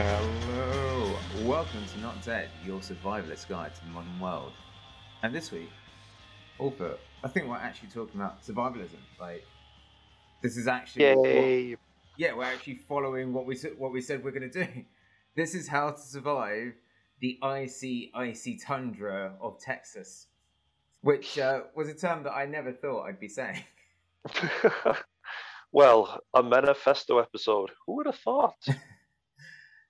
Hello, welcome to Not Dead, your survivalist guide to the modern world. And this week, Alpha, I think we're actually talking about survivalism. Like, this is actually, what- yeah, we're actually following what we what we said we're going to do. This is how to survive the icy, icy tundra of Texas, which uh, was a term that I never thought I'd be saying. well, a manifesto episode. Who would have thought?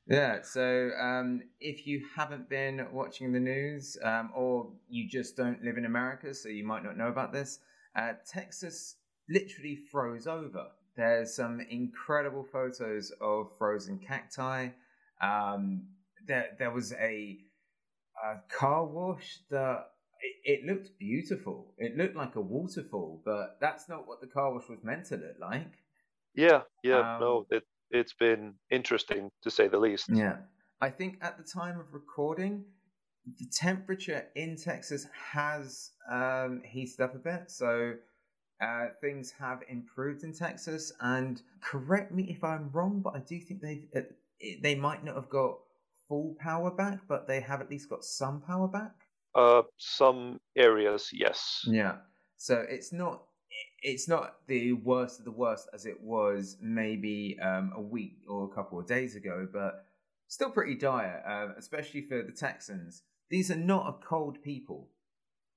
Yeah, so um, if you haven't been watching the news um, or you just don't live in America, so you might not know about this, uh, Texas literally froze over. There's some incredible photos of frozen cacti. Um, there, there was a, a car wash that it, it looked beautiful. It looked like a waterfall, but that's not what the car wash was meant to look like. Yeah, yeah. Um, no, it it's been interesting to say the least. Yeah. I think at the time of recording, the temperature in Texas has um, heated up a bit. So uh, things have improved in Texas. And correct me if I'm wrong, but I do think they've, uh, they might not have got full power back, but they have at least got some power back. Uh, some areas, yes. Yeah. So it's not it's not the worst of the worst as it was maybe um, a week or a couple of days ago, but still pretty dire, uh, especially for the Texans. These are not a cold people.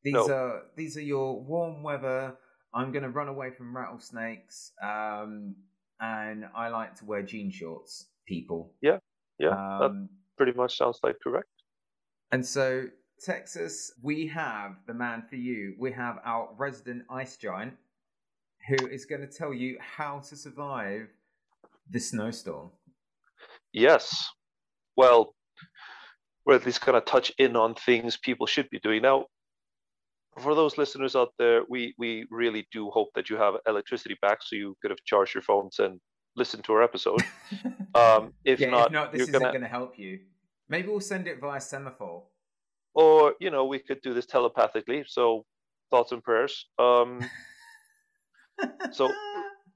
These No. are these are your warm weather. I'm going to run away from rattlesnakes, um, and I like to wear jean shorts. People, Yeah, yeah, that um, pretty much sounds like correct. and so, Texas, we have the man for you. We have our resident ice giant who is going to tell you how to survive the snowstorm. Yes. Well, we're at least going to touch in on things people should be doing. Now, for those listeners out there, we, we really do hope that you have electricity back so you could have charged your phones and listened to our episode. Um, if, yeah, not, if not, this isn't going to help you. Maybe we'll send it via semaphore. or you know, we could do this telepathically. So, thoughts and prayers. Um, So,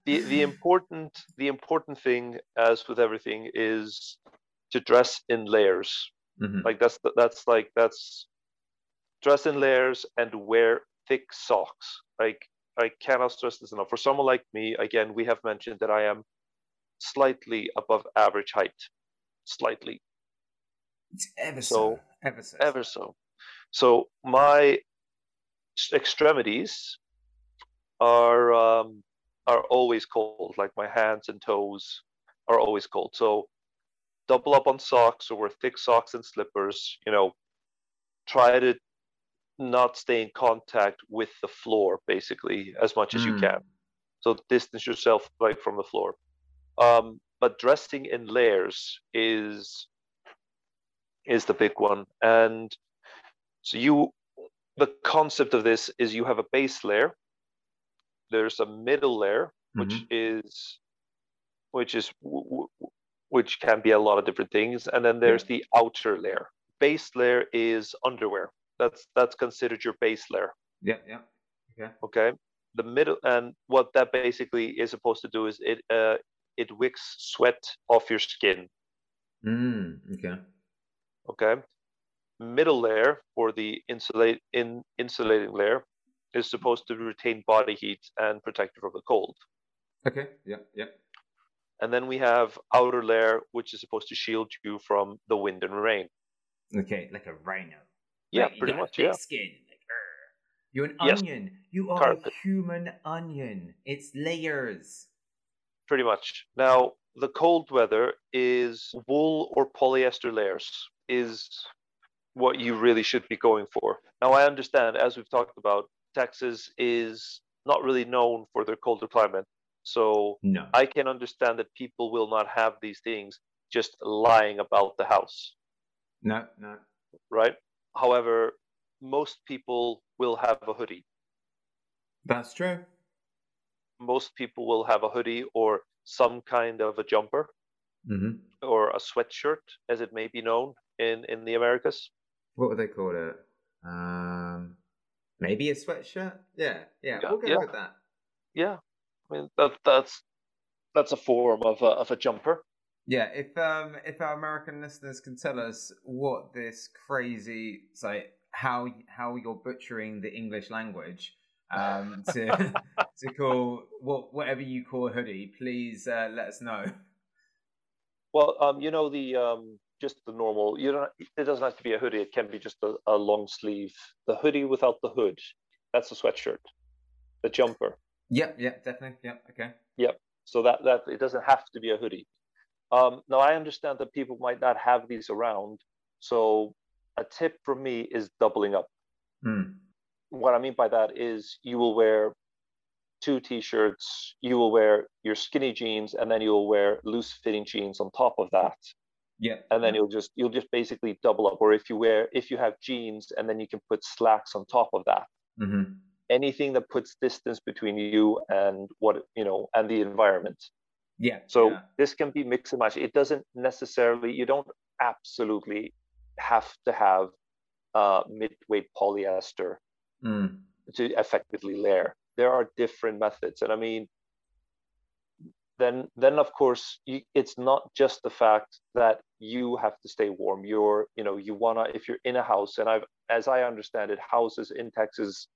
the the important the important thing, as with everything, is to dress in layers. Mhm. Like that's that's like that's dress in layers and wear thick socks. Like I cannot stress this enough. For someone like me, again, we have mentioned that I am slightly above average height, slightly, It's ever so, So, ever so. ever so. So my extremities are um, are always cold. Like my hands and toes are always cold. So double up on socks or wear thick socks and slippers. You know, try to not stay in contact with the floor basically as much as you Mm. can. So distance yourself like from the floor. Um, but dressing in layers is is the big one. And so you the concept of this is you have a base layer, there's a middle layer, which is which is which can be a lot of different things, and then there's the outer layer. Base layer is underwear. That's that's considered your base layer. Yeah, yeah. Okay. Okay. The middle and what that basically is supposed to do is it uh, it wicks sweat off your skin. Mm, okay. Okay. Middle layer or the insulate in insulating layer is supposed to retain body heat and protect you from the cold. Okay. Yeah, yeah. And then we have outer layer, which is supposed to shield you from the wind and rain. Okay, like a rhino. Yeah, Like, pretty much. Yeah. Skin. Like, You're an Yes. onion. You are Carpet. a human onion. It's layers. Pretty much. Now, the cold weather is wool or polyester layers is what you really should be going for. Now, I understand, as we've talked about, Texas is not really known for their colder climate. So No. I can understand that people will not have these things just lying about the house, No, no. right? However, most people will have a hoodie. That's true. Most people will have a hoodie or some kind of a jumper hmm or a sweatshirt, as it may be known in, in the Americas. What would they call it? Um, maybe a sweatshirt. Yeah, yeah. Yeah, we'll go yeah. with that. Yeah, I mean that that's that's a form of a, of a jumper. Yeah, if um if our American listeners can tell us what this crazy like how how you're butchering the English language um to to call what whatever you call a hoodie, please uh, let us know. Well, um, you know the um just the normal. You don't. It doesn't have to be a hoodie. It can be just a, a long sleeve. The hoodie without the hood. That's a sweatshirt. The jumper. Yep. Yep. Definitely. Yep. Okay. Yep. So that that it doesn't have to be a hoodie. Um, now I understand that people might not have these around. So a tip from me is doubling up. Mm. What I mean by that is you will wear two t-shirts, you will wear your skinny jeans, and then you'll wear loose fitting jeans on top of that. Yeah. And then you'll just you'll just basically double up. Or if you wear if you have jeans and then you can put slacks on top of that. Mm-hmm. Anything that puts distance between you and what you know and the environment. Yeah. So yeah. this can be mix and match. It doesn't necessarily you don't absolutely have to have uh, mid-weight polyester mm. to effectively layer. There are different methods, and I mean, then then of course you, it's not just the fact that you have to stay warm. You're you know you want to if you're in a house and i've as i understand it houses in texas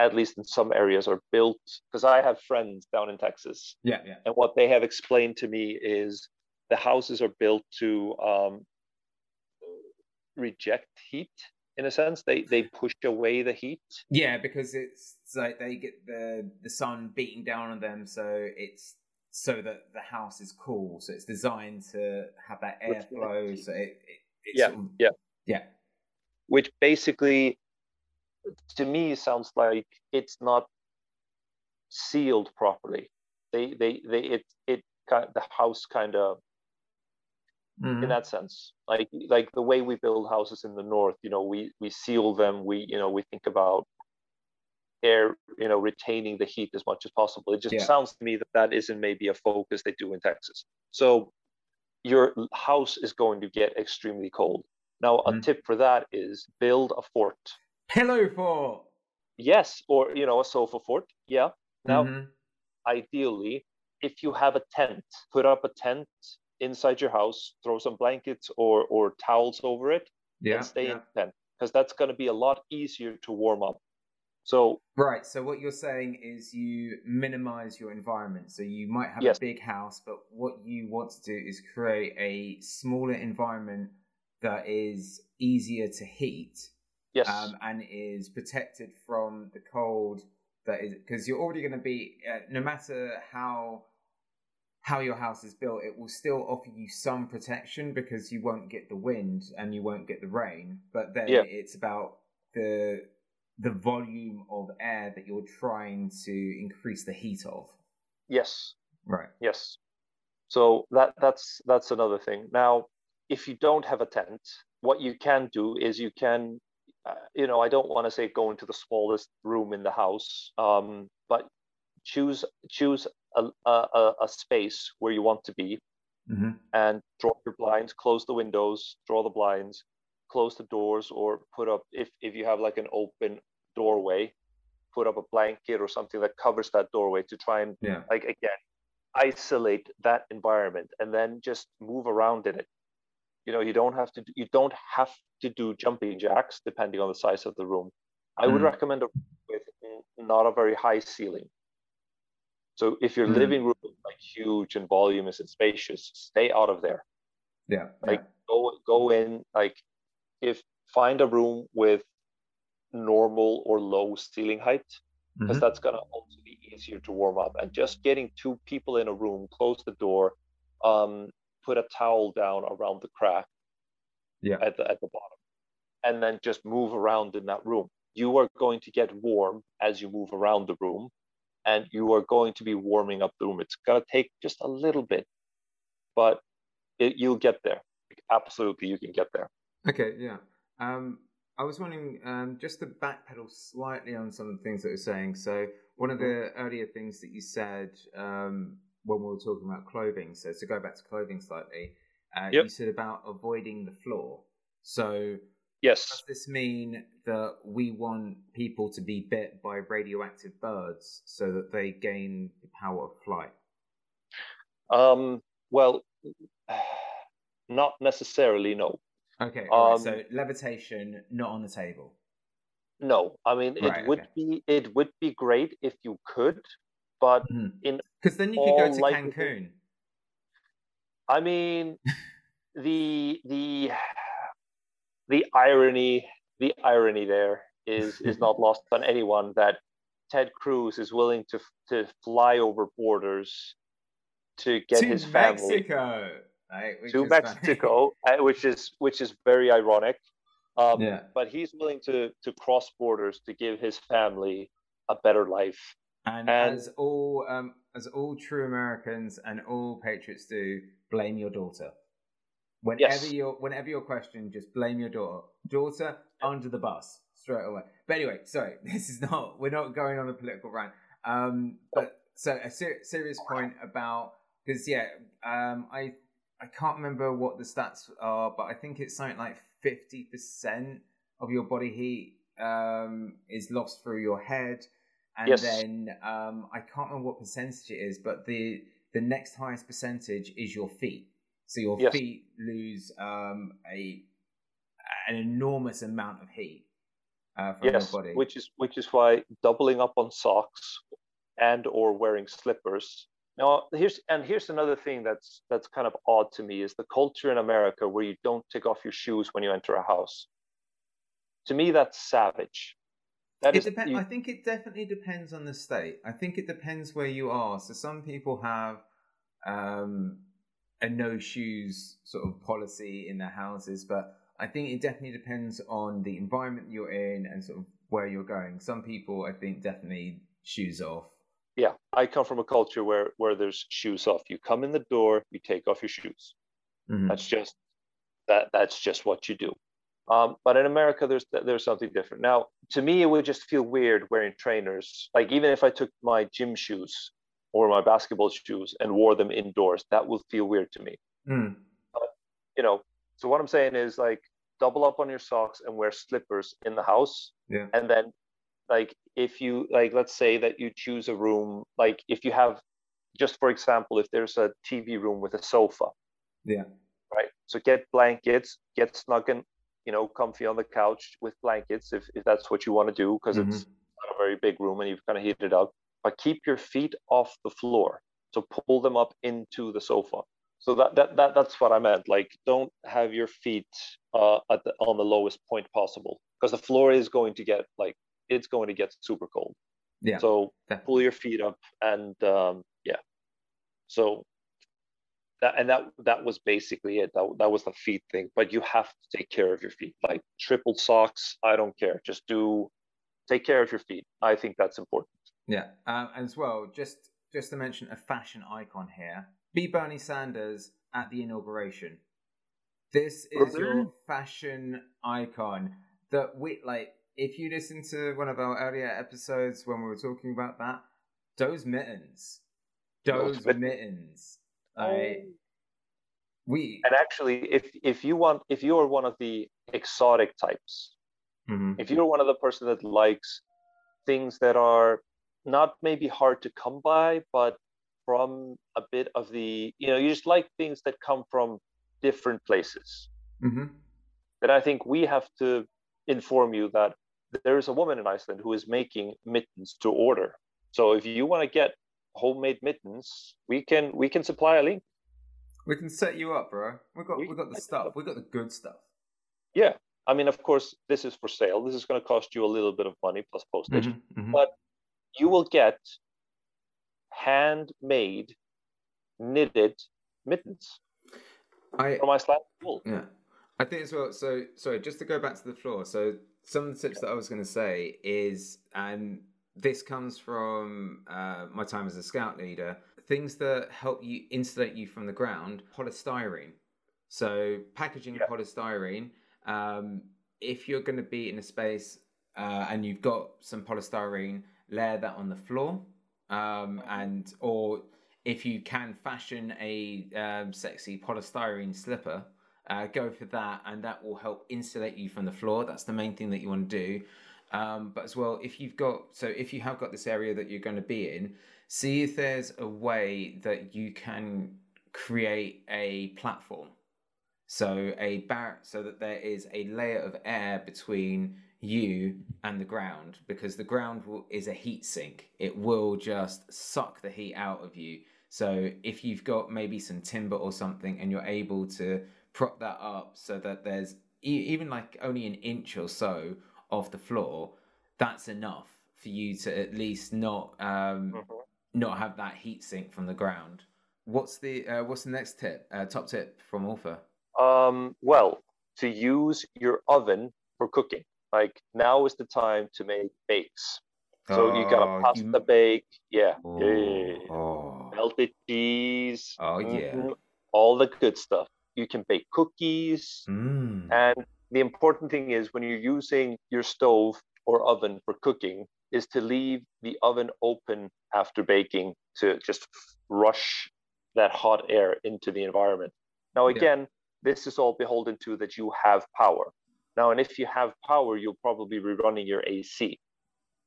at least in some areas are built because i have friends down in texas. Yeah yeah. And what they have explained to me is the houses are built to um, reject heat in a sense. They they push away the heat. Yeah because it's like they get the the sun beating down on them so it's so that the house is cool. So it's designed to have that airflow. So it, it yeah, sort of, yeah, yeah. Which basically, to me, sounds like it's not sealed properly. They, they, they, it, it, the house kind of, mm-hmm. in that sense, like, like the way we build houses in the north. You know, we, we seal them. We, you know, we think about air you know retaining the heat as much as possible it just yeah. sounds to me that that isn't maybe a focus they do in texas so your house is going to get extremely cold now a mm. tip for that is build a fort pillow fort yes or you know a sofa fort yeah now mm-hmm. ideally if you have a tent put up a tent inside your house throw some blankets or or towels over it yeah, and stay yeah. in the tent because that's going to be a lot easier to warm up so right. So what you're saying is you minimize your environment. So you might have yes. a big house, but what you want to do is create a smaller environment that is easier to heat. Yes. Um, and is protected from the cold. That is because you're already going to be uh, no matter how how your house is built, it will still offer you some protection because you won't get the wind and you won't get the rain. But then yeah. it's about the the volume of air that you're trying to increase the heat of. Yes. Right. Yes. So that that's that's another thing. Now, if you don't have a tent, what you can do is you can, uh, you know, I don't want to say go into the smallest room in the house, um, but choose choose a, a, a space where you want to be, mm-hmm. and draw your blinds, close the windows, draw the blinds, close the doors, or put up if if you have like an open doorway, put up a blanket or something that covers that doorway to try and yeah. like again isolate that environment and then just move around in it. You know, you don't have to you don't have to do jumping jacks depending on the size of the room. I would Mm. recommend a with not a very high ceiling. So if your Mm. living room is like huge and voluminous and spacious, stay out of there. Yeah. Like go go in like if find a room with normal or low ceiling height because Mhm. that's going to also be easier to warm up. And just getting two people in a room close the door um, put a towel down around the crack Yeah. at the at the bottom and then just move around in that room. You are going to get warm as you move around the room and you are going to be warming up the room. It's going to take just a little bit but it, you'll get there. Absolutely you can get there Okay. Yeah. Um, I was wondering um, just to backpedal slightly on some of the things that you're saying. So one of the earlier things that you said um, when we were talking about clothing. So to go back to clothing slightly, uh, Yep. you said about avoiding the floor. So yes does this mean that we want people to be bit by radioactive birds so that they gain the power of flight? Um, well, not necessarily. No. Okay. right, Um, So levitation not on the table. No. I mean, it Right, would okay. be it would be great if you could, but in Because then you could go to Cancun. I mean, the the the irony the irony there is is not lost on anyone that Ted Cruz is willing to to fly over borders to get to his family Mexico. Right, which to. Mexico, uh, which is which is very ironic. Um, Yeah. But he's willing to to cross borders to give his family a better life. And, And- as all um, as all true Americans and all patriots do, blame your daughter. Whenever Yes. you're whenever you're questioned, just blame your daughter. Daughter under the bus straight away. But anyway, sorry, this is not we're not going on a political rant. Um, but so a ser- serious point about because yeah, um, I I can't remember what the stats are, but I think it's something like fifty percent of your body heat um, is lost through your head, and Yes. then um, I can't remember what percentage it is, but the the next highest percentage is your feet. So your Yes. feet lose um, a an enormous amount of heat uh, from yes, your body. which is which is why doubling up on socks and or wearing slippers. Now here's and here's another thing that's that's kind of odd to me is the culture in America where you don't take off your shoes when you enter a house. To me, that's savage. That it is depends. you- I think it definitely depends on the state. I think it depends where you are. So some people have um, a no shoes sort of policy in their houses, but I think it definitely depends on the environment you're in and sort of where you're going. Some people, I think, definitely shoes off. Yeah, I come from a culture where where there's shoes off. You come in the door, you take off your shoes. Mhm. That's just that that's just what you do. Um, but in America, there's there's something different. Now, to me, it would just feel weird wearing trainers. Like even if I took my gym shoes or my basketball shoes and wore them indoors, that would feel weird to me. Mm. You know. So what I'm saying is like double up on your socks and wear slippers in the house. Yeah. And then, like if you like, let's say that you choose a room. Like if you have, just for example, if there's a TV room with a sofa, Yeah. right? So get blankets, get snug and you know comfy on the couch with blankets if, if that's what you want to do because it's not a very big room and you've kind of heated it up. But keep your feet off the floor. So pull them up into the sofa. So that, that, that that's what I meant. Like don't have your feet uh, at the, on the lowest point possible because the floor is going to get like it's going to get super cold. Yeah. So definitely. pull your feet up and um, yeah so that and that that was basically it that, that was the feet thing but you have to take care of your feet like triple socks i don't care just do take care of your feet i think that's important Yeah, um, as well, just just to mention a fashion icon here, be Bernie Sanders at the inauguration. This is your Mhm. fashion icon that we like. If you listen to one of our earlier episodes when we were talking about that, those mittens, those mittens, like we. and actually if if you want if you are one of the exotic types Mhm. if you're one of the person that likes things that are not maybe hard to come by but from a bit of the you know you just like things that come from different places Mhm. then i think we have to inform you that there is a woman in iceland who is making mittens to order so if you want to get homemade mittens we can we can supply a link We can set you up, bro. We got We- we got the stuff. We got the good stuff. yeah i mean of course this is for sale this is going to cost you a little bit of money plus postage Mhm, mhm. But- you will get handmade knitted mittens I from Icelandic wool. Yeah. I think as well. So, sorry, just to go back to the floor. So, some of the tips that I was going to say is, and this comes from uh, my time as a scout leader, things that help you insulate you from the ground, polystyrene. So, packaging Yeah. polystyrene, um, if you're going to be in a space uh, and you've got some polystyrene, layer that on the floor. Um, and, or if you can fashion a um, sexy polystyrene slipper, uh, go for that, and that will help insulate you from the floor. That's the main thing that you want to do. Um, but as well, if you've got so if you have got this area that you're going to be in, see if there's a way that you can create a platform. So a bar so that there is a layer of air between you and the ground because the ground will, is a heat sink. It will just suck the heat out of you. So if you've got maybe some timber or something and you're able to prop that up so that there's e- even like only an inch or so of the floor, that's enough for you to at least not um, Mhm. not have that heat sink from the ground. What's the uh, what's the next tip? Uh, top tip from Author. Um, well, to use your oven for cooking. Like now is the time to make bakes. So you got Oh, a pasta you- bake, yeah, Oh, yeah, yeah, yeah, yeah. oh. melted cheese, Oh, yeah. mhm, all the good stuff. You can bake cookies, Mm. and the important thing is when you're using your stove or oven for cooking, is to leave the oven open after baking to just rush that hot air into the environment. Now, Yeah. again, this is all beholden to that you have power. Now, and if you have power, you'll probably be running your AC,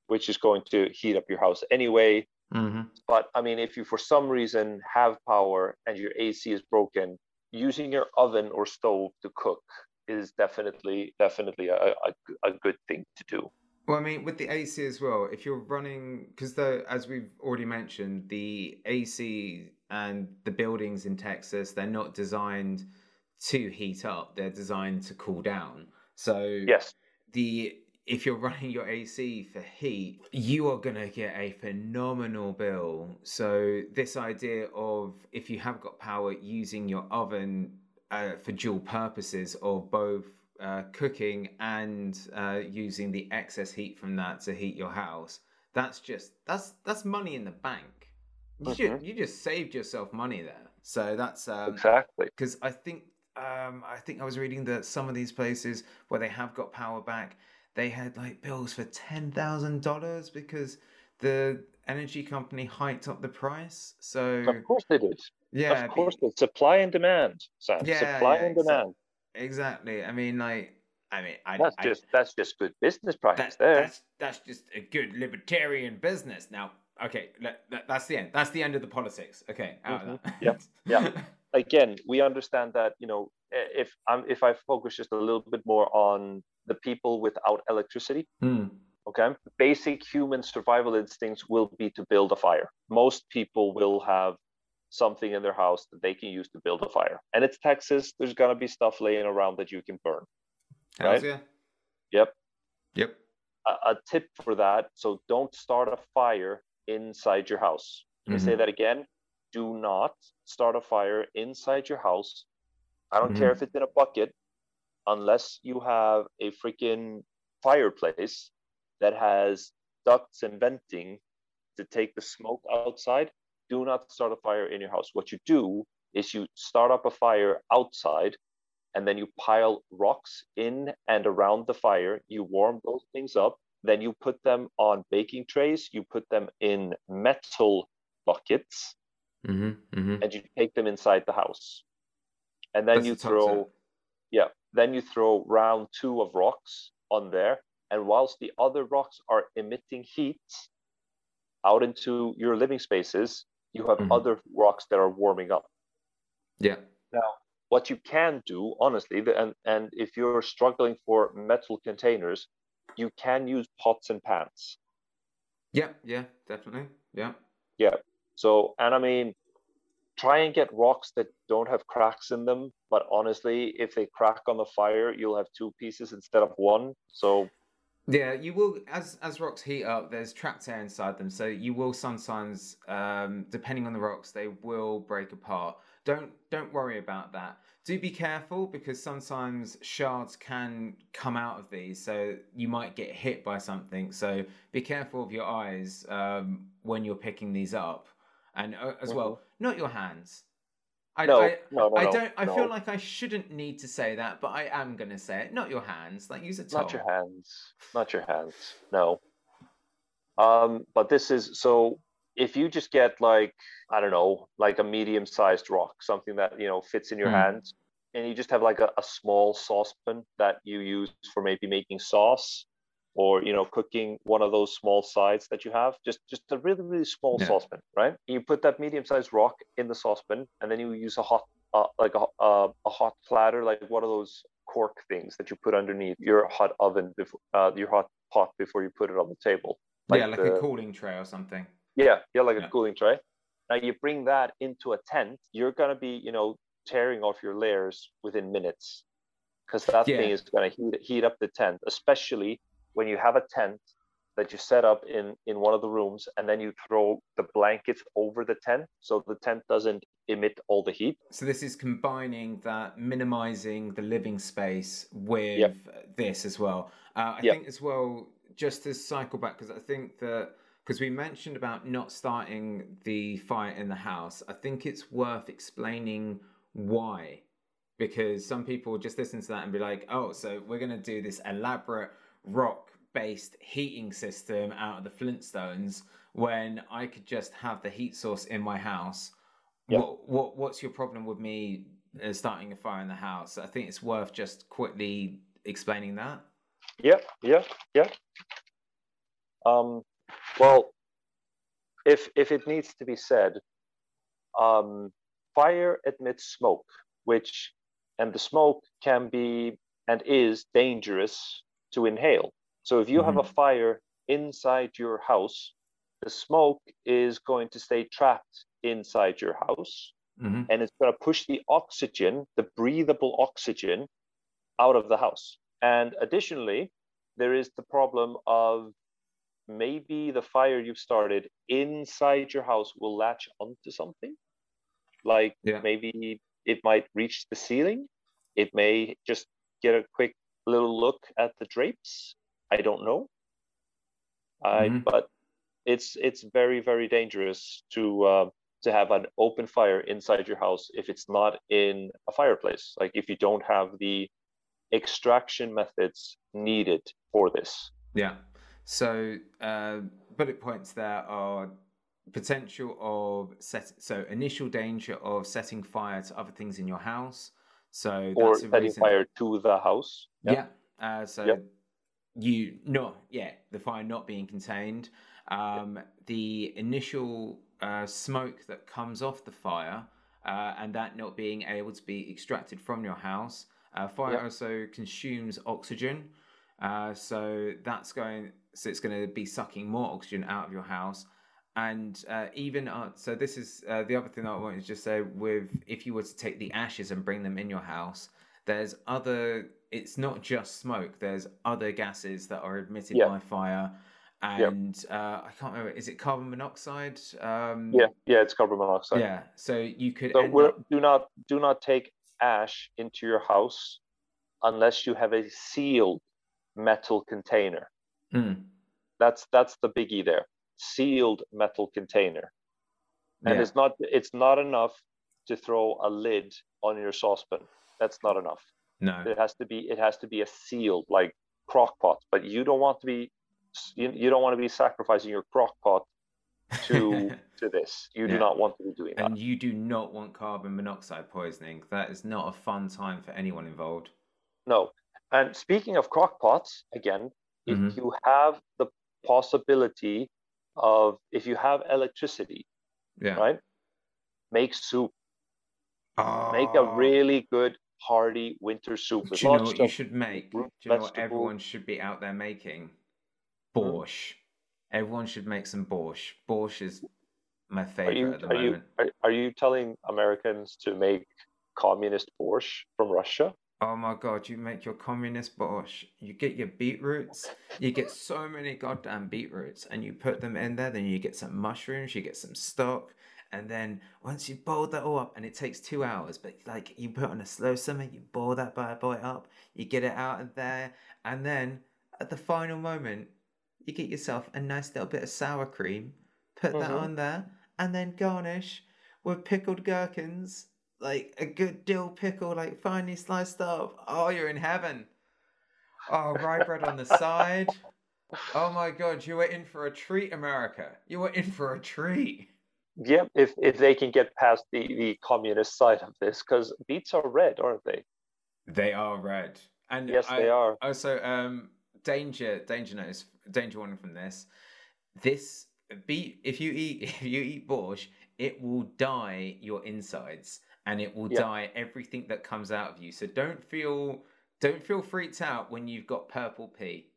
which is going to heat up your house anyway. hmm But I mean, if you for some reason have power and your AC is broken, using your oven or stove to cook is definitely definitely a, a, a good thing to do. Well, I mean, with the AC as well, if you're running, because though, as we've already mentioned, the AC and the buildings in Texas, they're not designed to heat up; they're designed to cool down. So Yes. the if you're running your AC for heat, you are going to get a phenomenal bill. So this idea of if you have got power using your oven uh, for dual purposes of both uh, cooking and uh, using the excess heat from that to heat your house, that's just that's that's money in the bank. You, ju- Mhm. you just saved yourself money there. So that's um, Exactly. because I think um, I think I was reading that some of these places where they have got power back, they had like bills for ten thousand dollars because the energy company hiked up the price. So Of course they did. yeah, of course, the supply and demand, Sam. Yeah, supply yeah, and demand. exactly. I mean, like, I mean, I, That's I, just that's just good business practice that, there. that's that's just a good libertarian business. Now, okay, that, that's the end. That's the end of the politics. Okay, out of mm-hmm. that. Yep, yeah. Again, we understand that you know if I'm if I focus just a little bit more on the people without electricity, Hmm. okay, basic human survival instincts will be to build a fire. Most people will have something in their house that they can use to build a fire, and it's Texas. There's gonna be stuff laying around that you can burn. Right. yeah. Yep. Yep. a, a tip for that so don't start a fire inside your house let me say that again do not start a fire inside your house i don't care if it's in a bucket unless you have a freaking fireplace that has ducts and venting to take the smoke outside do not start a fire in your house what you do is you start up a fire outside and then you pile rocks in and around the fire. You warm those things up. Then you put them on baking trays. You put them in metal buckets, Mm-hmm. Mm-hmm. and you take them inside the house. And then That's you throw, yeah, then you throw round two of rocks on there. And whilst the other rocks are emitting heat out into your living spaces, you have Mhm. other rocks that are warming up. Yeah. Now, what you can do, honestly, and, and if you're struggling for metal containers, you can use pots and pans. Yeah. Yeah. Definitely. Yeah. Yeah. So, and I mean, try and get rocks that don't have cracks in them. But honestly, if they crack on the fire, you'll have two pieces instead of one. So, Yeah, you will as as rocks heat up. There's trapped air inside them, so you will sometimes, um, depending on the rocks, they will break apart. Don't don't worry about that. Do be careful because sometimes shards can come out of these, so you might get hit by something. So be careful of your eyes um, when you're picking these up, and uh, as well, not your hands. I, no, I, no, no, I don't. I feel like I shouldn't need to say that, but I am gonna say it. Not your hands. Like use a towel. not your hands, not your hands. No. Um, but this is so if you just get like I don't know, like a medium-sized rock, something that you know fits in your Hmm. hand, and you just have like a, a small saucepan that you use for maybe making sauce, or you know cooking one of those small sides that you have just just a really really small yeah. saucepan right you put that medium sized rock in the saucepan and then you use a hot uh, like a, uh, a hot platter like one of those cork things that you put underneath your hot oven before uh, your hot pot before you put it on the table like yeah like the, a cooling tray or something yeah yeah like yeah. a cooling tray now you bring that into a tent you're going to be you know tearing off your layers within minutes because that yeah. thing is going to heat, heat up the tent especially when you have a tent that you set up in in one of the rooms and then you throw the blankets over the tent so the tent doesn't emit all the heat so this is combining that minimizing the living space with yep. this as well uh, i yep. think as well just to cycle back because i think that because we mentioned about not starting the fire in the house i think it's worth explaining why because some people just listen to that and be like oh so we're going to do this elaborate rock based heating system out of the Flintstones when I could just have the heat source in my house. Yep. What what what's your problem with me uh, starting a fire in the house? I think it's worth just quickly explaining that. Yeah, yeah, yeah. Um, well, if if it needs to be said, um, fire emits smoke, which and the smoke can be and is dangerous to inhale. So if you mm-hmm. have a fire inside your house, the smoke is going to stay trapped inside your house mm-hmm. and it's going to push the oxygen, the breathable oxygen, out of the house. And additionally, there is the problem of maybe the fire you've started inside your house will latch onto something. Like yeah. maybe it might reach the ceiling. It may just get a quick little look at the drapes. I don't know. I mm-hmm. but it's it's very very dangerous to uh, to have an open fire inside your house if it's not in a fireplace. Like if you don't have the extraction methods needed for this. Yeah. So uh, bullet points there are potential of set so initial danger of setting fire to other things in your house so or setting reason... fire to the house. Yeah. yeah. Uh, so you no, yeah, the fire not being contained. Um, the initial uh, smoke that comes off the fire uh, and that not being able to be extracted from your house. Uh, fire yep. also consumes oxygen, uh, so that's going. So it's going to be sucking more oxygen out of your house, and uh, even uh, so, this is uh, the other thing I wanted to just say. With if you were to take the ashes and bring them in your house, there's other. It's not just smoke. There's other gases that are emitted yeah. by fire, and uh, I can't remember. Is it carbon monoxide? Um, yeah, yeah, it's carbon monoxide. Yeah, so you could. So up... do not do not take ash into your house unless you have a sealed metal container. Mm. That's that's the biggie there sealed metal container. And yeah. it's not it's not enough to throw a lid on your saucepan. That's not enough. No. It has to be it has to be a sealed like crock pot, but you don't want to be you, you don't want to be sacrificing your crock pot to to this. You yeah. do not want to be doing that. And you do not want carbon monoxide poisoning. That is not a fun time for anyone involved. No. And speaking of crock pots, again, mm-hmm. if you have the possibility of if you have electricity, yeah. right? Make soup. Oh. Make a ah. really good hearty winter soup. Do you know what you should make? Do you know what everyone should be out there making? Borscht. Hmm? Everyone should make some borscht. Borscht is my favorite you, at the are moment. You, are, are you telling Americans to make communist borscht from Russia? Oh my god, you make your communist borscht. You get your beetroots. You get so many goddamn beetroots, and you put them in there. Then you get some mushrooms. You get some stock, and then once you boil that all up, and it takes two hours, but like you put on a slow simmer, you boil that bad boy up. You get it out of there, and then at the final moment, you get yourself a nice little bit of sour cream. Put mm-hmm. that on there, and then garnish with pickled gherkins like a good dill pickle, like finely sliced up. Oh, you're in heaven. Oh, rye bread on the side. Oh my god, you were in for a treat, America. You were in for a treat. Yeah, if if they can get past the the communist side of this, because beets are red, aren't they? They are red, and yes, I, they are. Also, um, danger, danger notice, danger warning from this. This be if you eat if you eat borscht, it will dye your insides and it will Yeah. dye everything that comes out of you. So don't feel don't feel freaked out when you've got purple pea.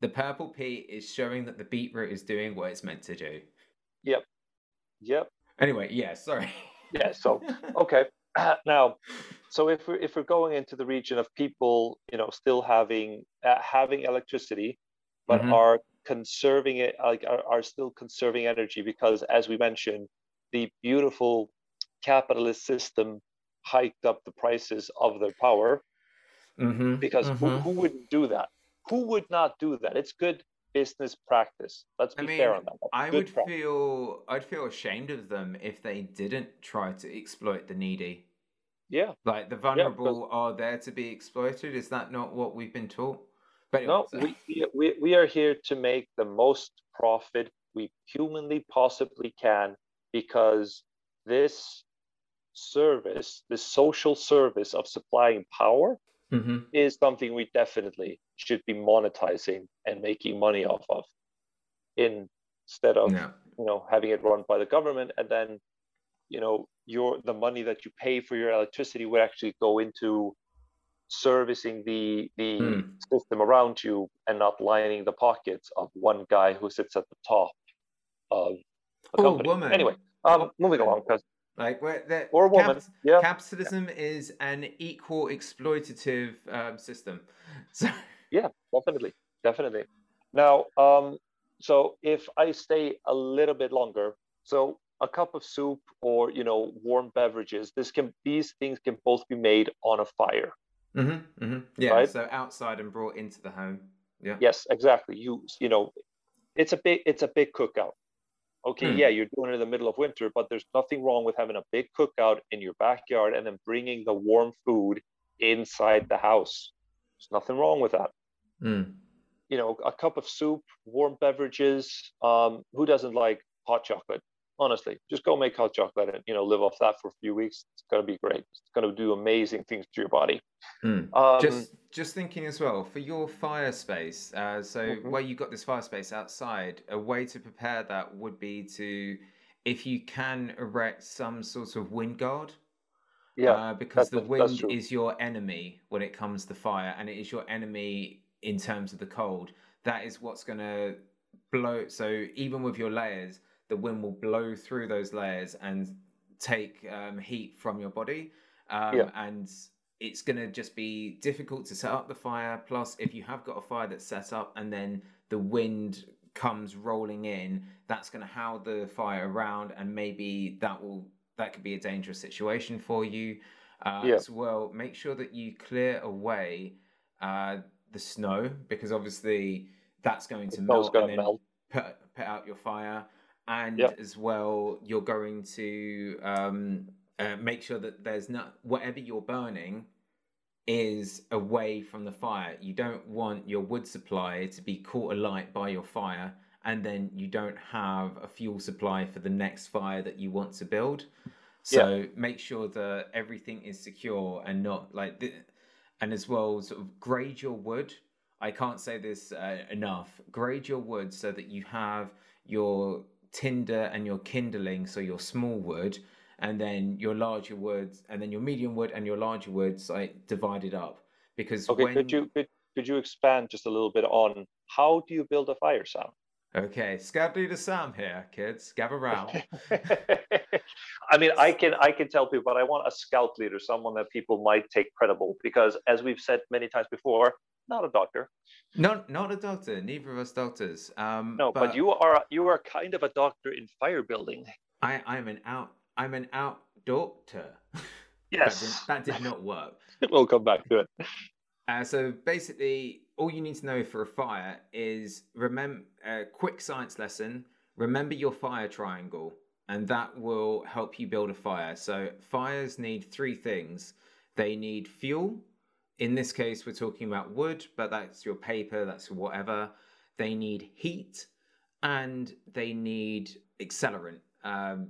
The purple pea is showing that the beetroot is doing what it's meant to do. Yep. Yep. Anyway, yeah, sorry. Yeah. So okay. now, so if we're if we're going into the region of people, you know, still having uh, having electricity, but Mhm. are conserving it, like are, are still conserving energy because, as we mentioned, the beautiful capitalist system hiked up the prices of their power hmm because who, who wouldn't do that? Who would not do that? It's good business practice. Let's I be fair mean, on that. That's I would practice. feel I'd feel ashamed of them if they didn't try to exploit the needy. Yeah. Like the vulnerable are there to be exploited. Is that not what we've been taught? But No, anyway, we, we, we are here to make the most profit we humanly possibly can because this service, the social service of supplying power, hmm is something we definitely should be monetizing and making money off of instead of yeah, you know having it run by the government and then you know your the money that you pay for your electricity would actually go into servicing the the Hmm. system around you and not lining the pockets of one guy who sits at the top of a Or company. woman. Anyway, um, moving along because like where the or woman, caps- yeah, capitalism is an equal exploitative um, system. So Yeah, definitely, definitely. Now, um, so if I stay a little bit longer, so a cup of soup or you know warm beverages, this can these things can both be made on a fire. hmm hmm yeah, Right. so outside and brought into the home. Yeah. Yes, exactly. You you know, it's a big it's a big cookout. Okay, Hmm. yeah, you're doing it in the middle of winter, but there's nothing wrong with having a big cookout in your backyard and then bringing the warm food inside the house. There's nothing wrong with that. Mm. you know, a cup of soup, warm beverages. Um, who doesn't like hot chocolate? Honestly, just go make hot chocolate and you know live off that for a few weeks. It's gonna be great. It's gonna do amazing things to your body. Mm. Um, just just thinking as well for your fire space uh, so Mhm. where you got this fire space outside a way to prepare that would be to if you can erect some sort of wind guard yeah, uh, because the that's- that's wind is your enemy when it comes to fire and it is your enemy in terms of the cold that is what's going to blow so even with your layers the wind will blow through those layers and take um, heat from your body um, Yeah. and it's going to just be difficult to set up the fire plus if you have got a fire that's set up and then the wind comes rolling in that's going to howl the fire around and maybe that will that could be a dangerous situation for you uh, Yeah. as well make sure that you clear away uh, the snow because obviously that's going to The melt and then melt. put put out your fire and Yep. as well you're going to um, uh, make sure that there's not whatever you're burning is away from the fire. You don't want your wood supply to be caught alight by your fire and then you don't have a fuel supply for the next fire that you want to build. So make sure that everything is secure and not like th- and as well sort of grade your wood. I can't say this uh, enough. Grade your wood so that you have your tinder and your kindling so your small wood and then your larger wood and then your medium wood and your larger woods like divided up because Okay, when could you could, could you expand just a little bit on how do you build a fire, Sam? Okay scout leader sam here kids gather round I mean, I can I can tell people, but I want a scout leader, someone that people might take credible, because as we've said many times before, not a doctor. not not a doctor neither of us doctors um No, but, you are you are kind of a doctor in fire building. I, I'm an out. I'm an out doctor. Yes, that did, that did not work. we'll come back to it. Uh, so basically, all you need to know for a fire is remember a quick science lesson. Remember your fire triangle, and that will help you build a fire. So fires need three things. They need fuel. In this case, we're talking about wood, but that's your paper. That's whatever. They need heat, and they need accelerant. Um,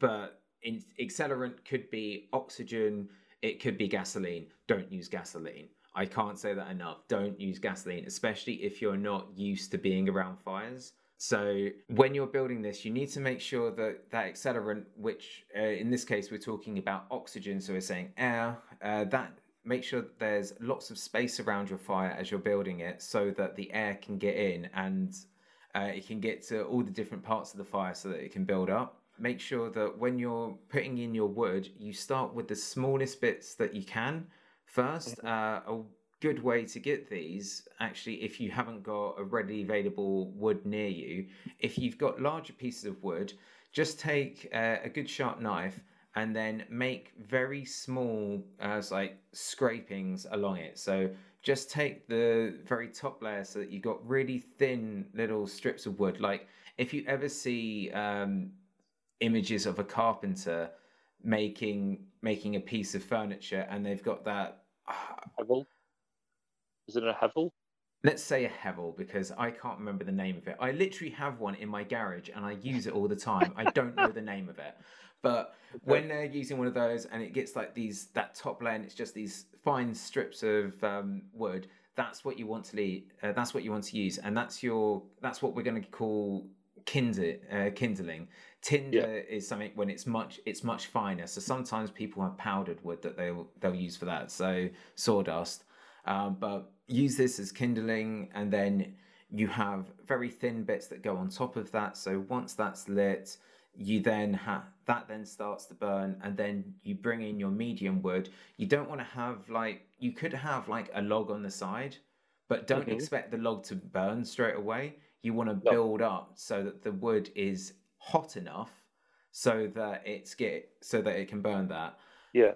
but in, accelerant could be oxygen. It could be gasoline. Don't use gasoline. I can't say that enough. Don't use gasoline, especially if you're not used to being around fires. So when you're building this, you need to make sure that that accelerant, which uh, in this case we're talking about oxygen, so we're saying air, uh, that make sure that there's lots of space around your fire as you're building it, so that the air can get in and uh, it can get to all the different parts of the fire, so that it can build up. Make sure that when you're putting in your wood, you start with the smallest bits that you can 1st mm-hmm. Uh, good way to get these actually if you haven't got a readily available wood near you if you've got larger pieces of wood just take uh, a good sharp knife and then make very small uh, like scrapings along it so just take the very top layer so that you've got really thin little strips of wood like if you ever see um, images of a carpenter making making a piece of furniture and they've got that uh, is it a Hevel? Let's say a Hevel because I can't remember the name of it. I literally have one in my garage and I use it all the time. I don't know the name of it. But when they're using one of those and it gets like these that top layer and it's just these fine strips of um, wood, that's what you want to lead, uh, that's what you want to use and that's your that's what we're going to call kindle, uh, kindling. Tinder yeah. is something when it's much it's much finer. So sometimes people have powdered wood that they'll they'll use for that. So sawdust. Um, but use this as kindling and then you have very thin bits that go on top of that so once that's lit you then have that then starts to burn and then you bring in your medium wood you don't want to have like you could have like a log on the side but don't mm-hmm. expect the log to burn straight away you want to build up so that the wood is hot enough so that it's get so that it can burn that yeah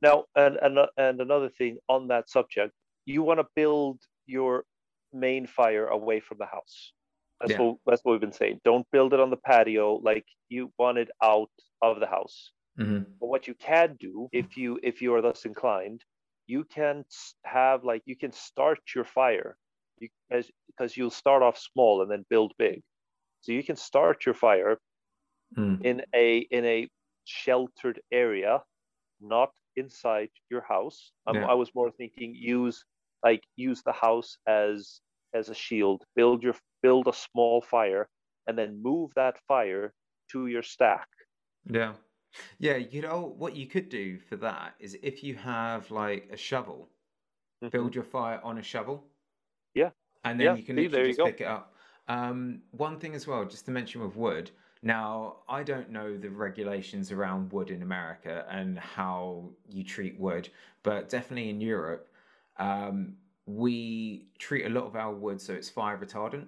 now and and, and another thing on that subject you want to build your main fire away from the house. That's yeah. what that's what we've been saying. Don't build it on the patio like you want it out of the house. Mm-hmm. But what you can do, if you if you are thus inclined, you can have like you can start your fire, you, as, because you'll start off small and then build big. So you can start your fire mm. in a in a sheltered area, not inside your house. Yeah. I was more thinking use like use the house as as a shield build your build a small fire and then move that fire to your stack yeah yeah you know what you could do for that is if you have like a shovel mm-hmm. build your fire on a shovel and then yeah. you can See, just pick it up um, one thing as well just to mention with wood now, I don't know the regulations around wood in America and how you treat wood, but definitely in Europe, um, we treat a lot of our wood so it's fire retardant.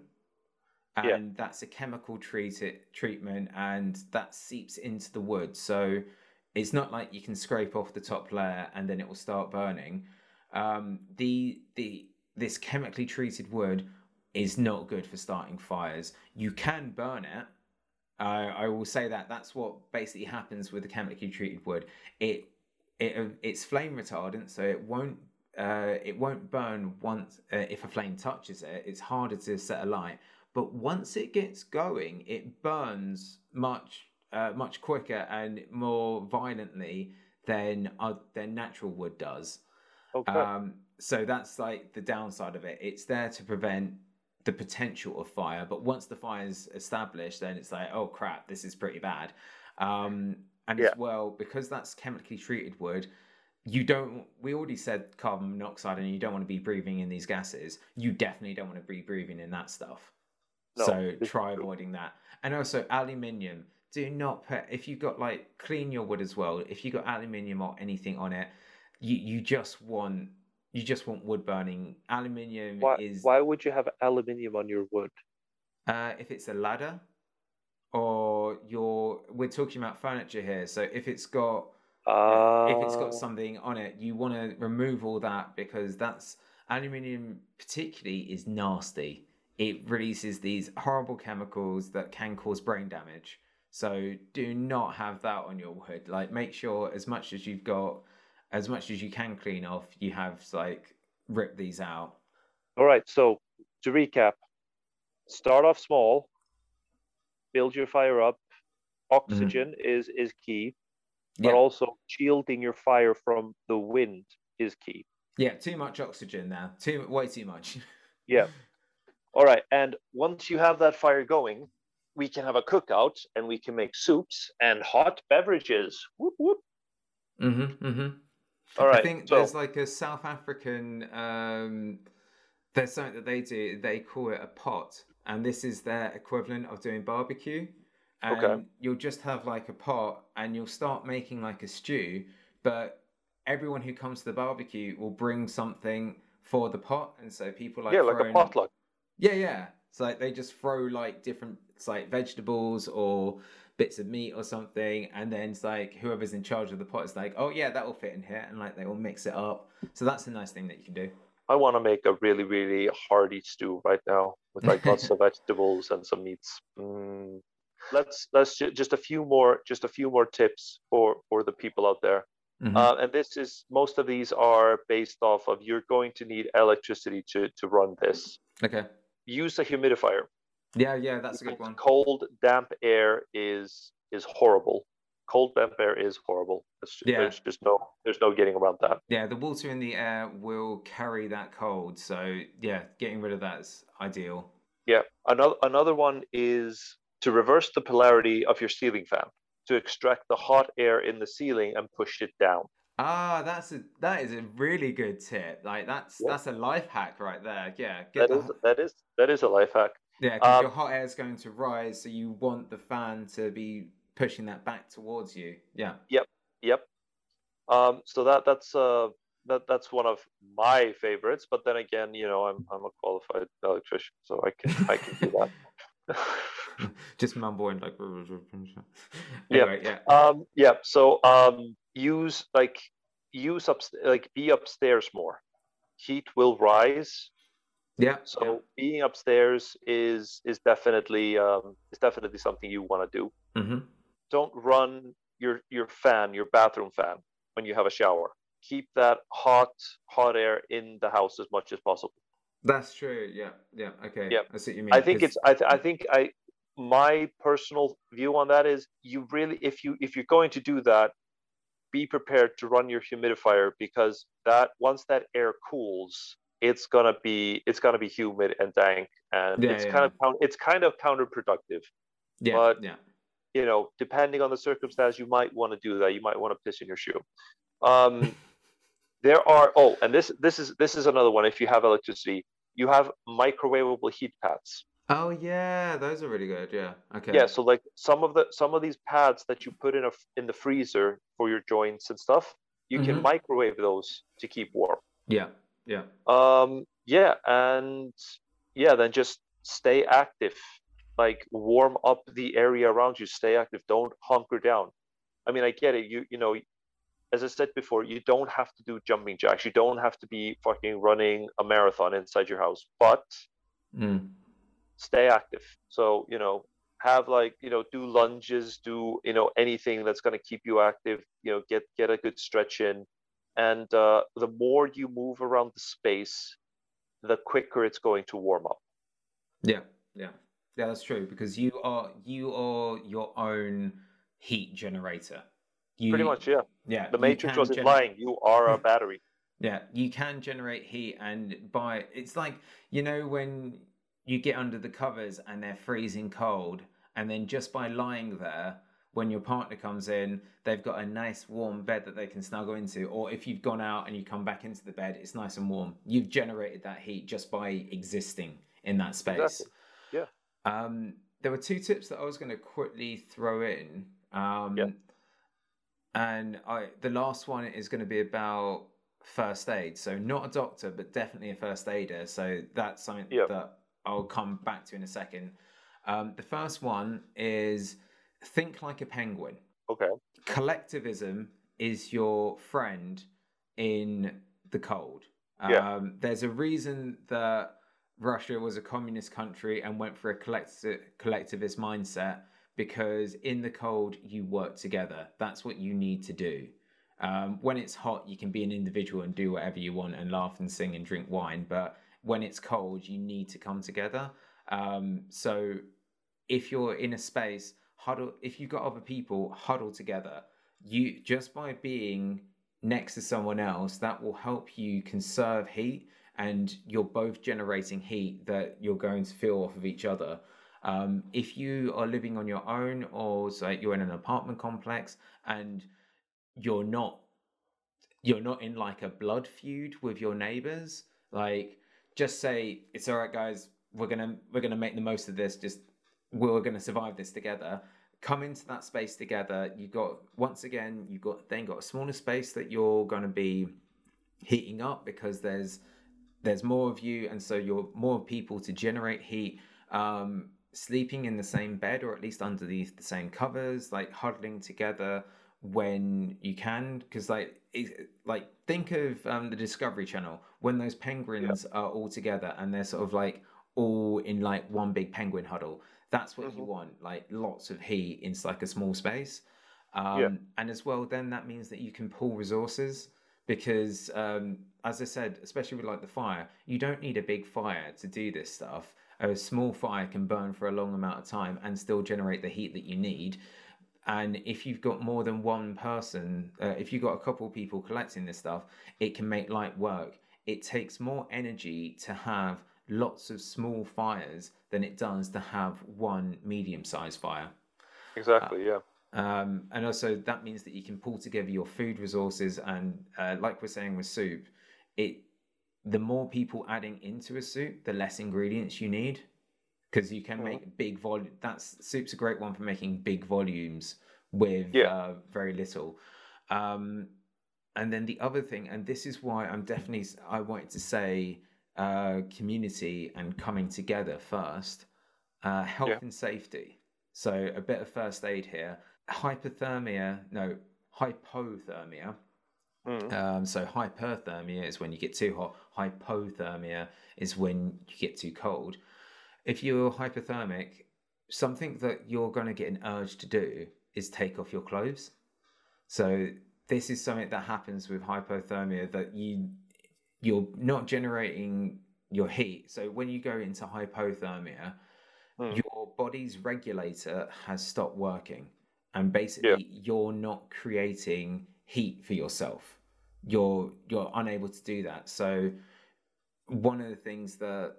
And yeah. that's a chemical treat it, treatment, and that seeps into the wood. So it's not like you can scrape off the top layer and then it will start burning. Um, the the this chemically treated wood is not good for starting fires. You can burn it. Uh, I will say that that's what basically happens with the chemically treated wood. It it it's flame retardant, so it won't uh, it won't burn once uh, if a flame touches it. It's harder to set alight, but once it gets going, it burns much uh, much quicker and more violently than uh, than natural wood does. Okay. Um, so that's like the downside of it. It's there to prevent the potential of fire, but once the fire is established, then it's like, oh crap, this is pretty bad. Um, and yeah. as well, because that's chemically treated wood, you don't we already said carbon monoxide and you don't want to be breathing in these gases you definitely don't want to be breathing in that stuff no, so try avoiding that and also aluminium do not put if you've got like clean your wood as well if you've got aluminium or anything on it you you just want you just want wood burning aluminium why, is why would you have aluminium on your wood uh, if it's a ladder or your we're talking about furniture here so if it's got uh, if it's got oh. something on it, you want to remove all that because that's aluminium, particularly, is nasty. It releases these horrible chemicals that can cause brain damage. So do not have that on your wood. Like, make sure as much as you've got, as much as you can clean off, you have like rip these out. All right. So to recap, start off small, build your fire up. Oxygen mm-hmm. is is key but yeah. also shielding your fire from the wind is key. Yeah, too much oxygen now. Too way too much. Yeah. All right. And once you have that fire going, we can have a cookout and we can make soups and hot beverages. Whoop whoop. Mm-hmm. Mm-hmm. All right. I think so, there's like a South African. Um, there's something that they do. They call it a pot, and this is their equivalent of doing barbecue. And Okay. you'll just have like a pot, and you'll start making like a stew. But everyone who comes to the barbecue will bring something for the pot, and so people like yeah, like a potluck. Yeah, yeah. It's like they just throw like different, like vegetables or bits of meat or something, and then it's like whoever's in charge of the pot is like, oh yeah, that will fit in here, and like they will mix it up. So that's a nice thing that you can do. I want to make a really, really hearty stew right now with like lots of vegetables and some meats. Mm. Let's let's ju- just a few more just a few more tips for for the people out there. Mhm. Uh, and this is most of these are based off of you're going to need electricity to to run this. okay. Use a humidifier. Yeah, yeah, that's a good one. Cold, damp air is is horrible. Cold, damp air is horrible. It's ju- Yeah. There's just no there's no getting around that. Yeah, the water in the air will carry that cold. So yeah, getting rid of that is ideal. Yeah. Another another one is to reverse the polarity of your ceiling fan to extract the hot air in the ceiling and push it down. Ah, that's a that is a really good tip. Like that's Yeah. that's a life hack right there. Yeah, That the is that is that is a life hack. Yeah, because Um, your hot air is going to rise, so you want the fan to be pushing that back towards you. Yeah. Yep. Yep. Um, so that that's uh that that's one of my favorites. But then again, you know, I'm I'm a qualified electrician, so I can I can do that. Just mumbling like. Yeah. Anyway, yeah. um, yeah. So um, use like use up like be upstairs more. Heat will rise. Yeah. So being upstairs is is definitely um, is definitely something you want to do. yeah. hmm Don't run your your fan, your bathroom fan, when you have a shower. Keep that hot hot air in the house as much as possible. That's true. Yeah. Yeah. Okay. Yeah. I see what you mean. I think it's I, th- I think I my personal view on that is you really if you if you're going to do that be prepared to run your humidifier because that once that air cools it's gonna be it's gonna be humid and dank and Yeah, it's yeah. kind of it's kind of counterproductive yeah. but- yeah. you know depending on the circumstance you might want to do that you might want to piss in your shoe um there are oh and this this is this is another one if you have electricity you have microwavable heat pads Oh yeah, those are really good. Yeah. Okay. Yeah, so like some of the some of these pads that you put in a in the freezer for your joints and stuff, you can Mhm. microwave those to keep warm. Yeah. Yeah. Um, yeah, and yeah, then just stay active. Like warm up the area around you. Stay active. Don't hunker down. I mean, I get it. You you know, as I said before, you don't have to do jumping jacks. You don't have to be fucking running a marathon inside your house, but Mm. stay active. So, you know, have like, you know, do lunges, do, you know, anything that's going to keep you active, you know, get get a good stretch in. And uh, the more you move around the space, the quicker it's going to warm up. Yeah. Yeah. Yeah. That's true because you are you are your own heat generator. You, Pretty much, yeah. Yeah. The matrix wasn't gener- lying. You are a battery. Yeah, you can generate heat, and by it's like you know when you get under the covers and they're freezing cold, and then just by lying there, when your partner comes in, they've got a nice warm bed that they can snuggle into. Or if you've gone out and you come back into the bed, it's nice and warm. You've generated that heat just by existing in that space. Exactly. Yeah. Um, there were two tips that I was going to quickly throw in. Um, Yeah. And I, the last one is going to be about first aid. So not a doctor, but definitely a first aider. So that's something Yeah. that I'll come back to in a second. Um, the first one is think like a penguin. Okay. Collectivism is your friend in the cold. Yeah. Um, there's a reason that Russia was a communist country and went for a collect- collectivist mindset because in the cold you work together. That's what you need to do. Um, when it's hot, you can be an individual and do whatever you want and laugh and sing and drink wine. But when it's cold, you need to come together. Um, so if you're in a space, huddle. If you've got other people, huddle together. You just by being next to someone else, that will help you conserve heat and you're both generating heat that you're going to feel off of each other. Um, if you are living on your own or say you're in an apartment complex and you're not you're not in like a blood feud with your neighbors, like just say it's all right guys, we're gonna we're gonna make the most of this, just we're gonna survive this together. Come into that space together. You got once again, you got then got a smaller space that you're gonna be heating up because there's there's more of you, and so you're more people to generate heat. Um, sleeping in the same bed or at least underneath the same covers, like huddling together when you can, because like it, like think of um, the Discovery Channel when those penguins yeah. are all together and they're sort of like all in like one big penguin huddle. That's what mm-hmm. you want, like lots of heat in like a small space. Um, yeah. And as well, then that means that you can pull resources because um, as i said especially with like the fire you don't need a big fire to do this stuff a small fire can burn for a long amount of time and still generate the heat that you need and if you've got more than one person uh, if you've got a couple of people collecting this stuff it can make light work it takes more energy to have lots of small fires than it does to have one medium sized fire exactly uh, yeah um, and also that means that you can pull together your food resources and uh, like we're saying with soup it the more people adding into a soup the less ingredients you need because you can mm-hmm. make big volume that's soup's a great one for making big volumes with yeah. uh, very little um, and then the other thing and this is why i'm definitely i wanted to say uh, community and coming together first uh, health yeah. and safety so a bit of first aid here hypothermia, no, hypothermia. Mm. Um, so hyperthermia is when you get too hot. Hypothermia is when you get too cold. If you're hypothermic, something that you're going to get an urge to do is take off your clothes. So this is something that happens with hypothermia that you you're not generating your heat. So when you go into hypothermia, mm. your body's regulator has stopped working and basically yeah. you're not creating heat for yourself you're you're unable to do that so one of the things that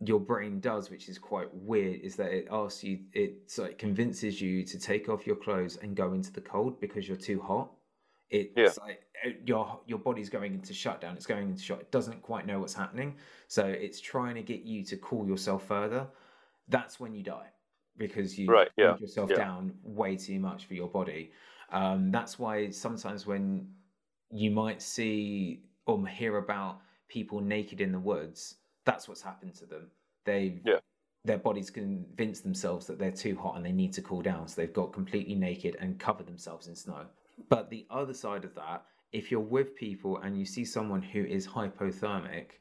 your brain does which is quite weird is that it asks you it so it convinces you to take off your clothes and go into the cold because you're too hot it's yeah. like your your body's going into shutdown it's going into shut it doesn't quite know what's happening so it's trying to get you to cool yourself further that's when you die because you right, yeah, yourself yeah. down way too much for your body. Um, that's why sometimes when you might see or hear about people naked in the woods, that's what's happened to them. They yeah. their bodies convince themselves that they're too hot and they need to cool down, so they've got completely naked and covered themselves in snow. But the other side of that, if you're with people and you see someone who is hypothermic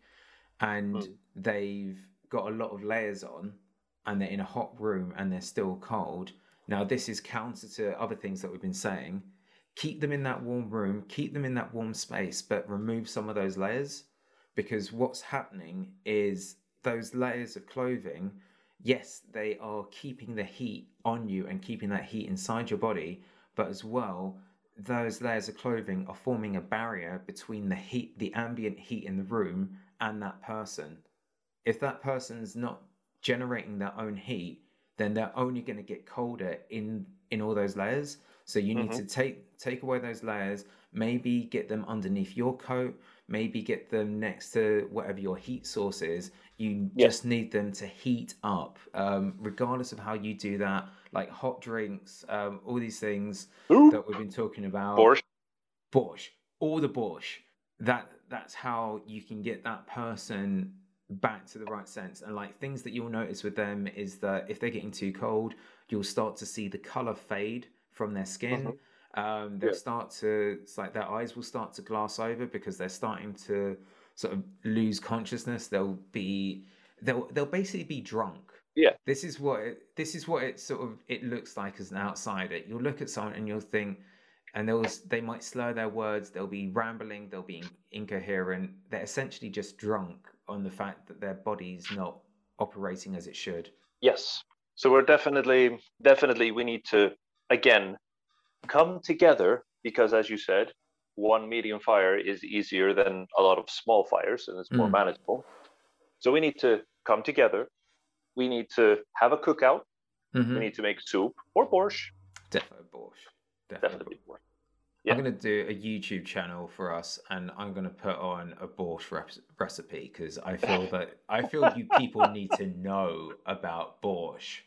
and mm. they've got a lot of layers on, and they're in a hot room and they're still cold. Now, this is counter to other things that we've been saying. Keep them in that warm room, keep them in that warm space, but remove some of those layers because what's happening is those layers of clothing, yes, they are keeping the heat on you and keeping that heat inside your body, but as well, those layers of clothing are forming a barrier between the heat, the ambient heat in the room, and that person. If that person's not generating their own heat, then they're only going to get colder in in all those layers. So you need mm-hmm. to take take away those layers, maybe get them underneath your coat, maybe get them next to whatever your heat source is. You just need them to heat up, um, regardless of how you do that. Like hot drinks, um, all these things Ooh. that we've been talking about. Borscht, borscht, all the borscht. That that's how you can get that person back to the right sense. And like things that you'll notice with them is that if they're getting too cold, you'll start to see the color fade from their skin. Mm-hmm. Um, they'll yeah. start to, it's like their eyes will start to glass over because they're starting to sort of lose consciousness. They'll be, they'll, they'll basically be drunk. Yeah. This is what, it, this is what it sort of, it looks like as an outsider. You'll look at someone and you'll think, and they'll they might slur their words they'll be rambling they'll be incoherent they're essentially just drunk on the fact that their body's not operating as it should. Yes. So we're definitely, definitely, we need to, again, come together because, as you said, one medium fire is easier than a lot of small fires and it's more Mm. manageable. So we need to come together. We need to have a cookout. Mhm. We need to make soup or borscht. Definitely borscht. Definitely. Definitely borscht. Yeah. I'm going to do a YouTube channel for us, and I'm going to put on a borscht rep- recipe because I feel that I feel you people need to know about borscht.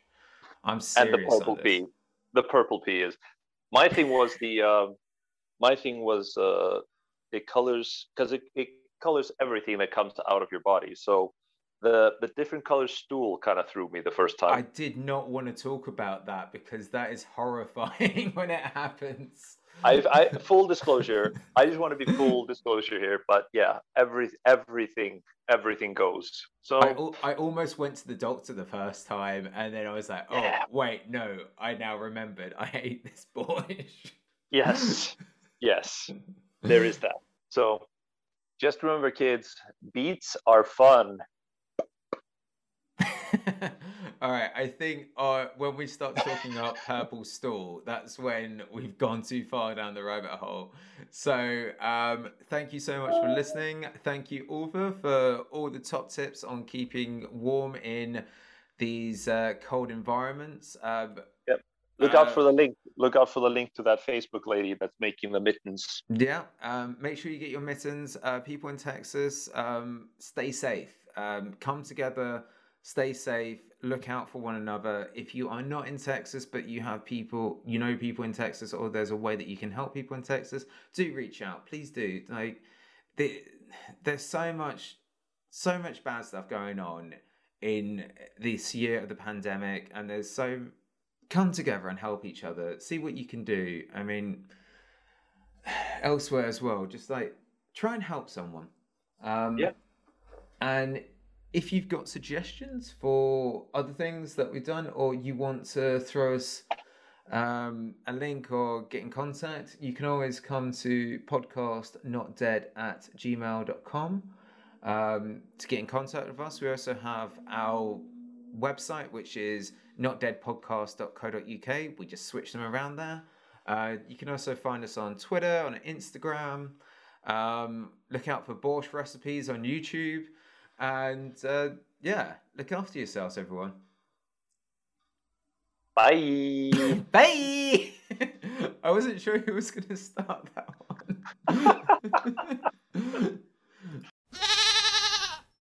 I'm serious. and the purple pee. The purple pee is. My thing was the. Um, my thing was uh, it colors because it, it colors everything that comes out of your body. So the the different color stool kind of threw me the first time. I did not want to talk about that because that is horrifying when it happens. I, I full disclosure. I just want to be full disclosure here, but yeah, every everything everything goes. So I, al- I almost went to the doctor the first time, and then I was like, "Oh, Yeah. wait, no! I now remembered. I hate this borscht." yes, yes, there is that. So just remember, kids, beets are fun. All right, I think uh, when we start talking about purple stool, that's when we've gone too far down the rabbit hole. So, um, thank you so much for listening. Thank you, Ulva, for all the top tips on keeping warm in these uh, cold environments. Um, Look out Uh, for the link. Look out for the link to that Facebook lady that's making the mittens. Yeah, um, make sure you get your mittens. Uh, people in Texas, um, stay safe. Um, come together, stay safe. Look out for one another. If you are not in Texas, but you have people, you know people in Texas, or there's a way that you can help people in Texas, do reach out. Please do. Like, the, there's so much, so much bad stuff going on in this year of the pandemic, and there's so come together and help each other. See what you can do. I mean elsewhere as well. Just like try and help someone. Um, Yeah. And if you've got suggestions for other things that we've done, or you want to throw us um, a link or get in contact, you can always come to podcastnotdead at gmail.com um, to get in contact with us. We also have our website, which is notdeadpodcast.co.uk. We just switch them around there. Uh, you can also find us on Twitter, on Instagram. Um, look out for borscht recipes on YouTube. And uh, yeah, look after yourselves, everyone. Bye. Bye! I wasn't sure who was going to start that one.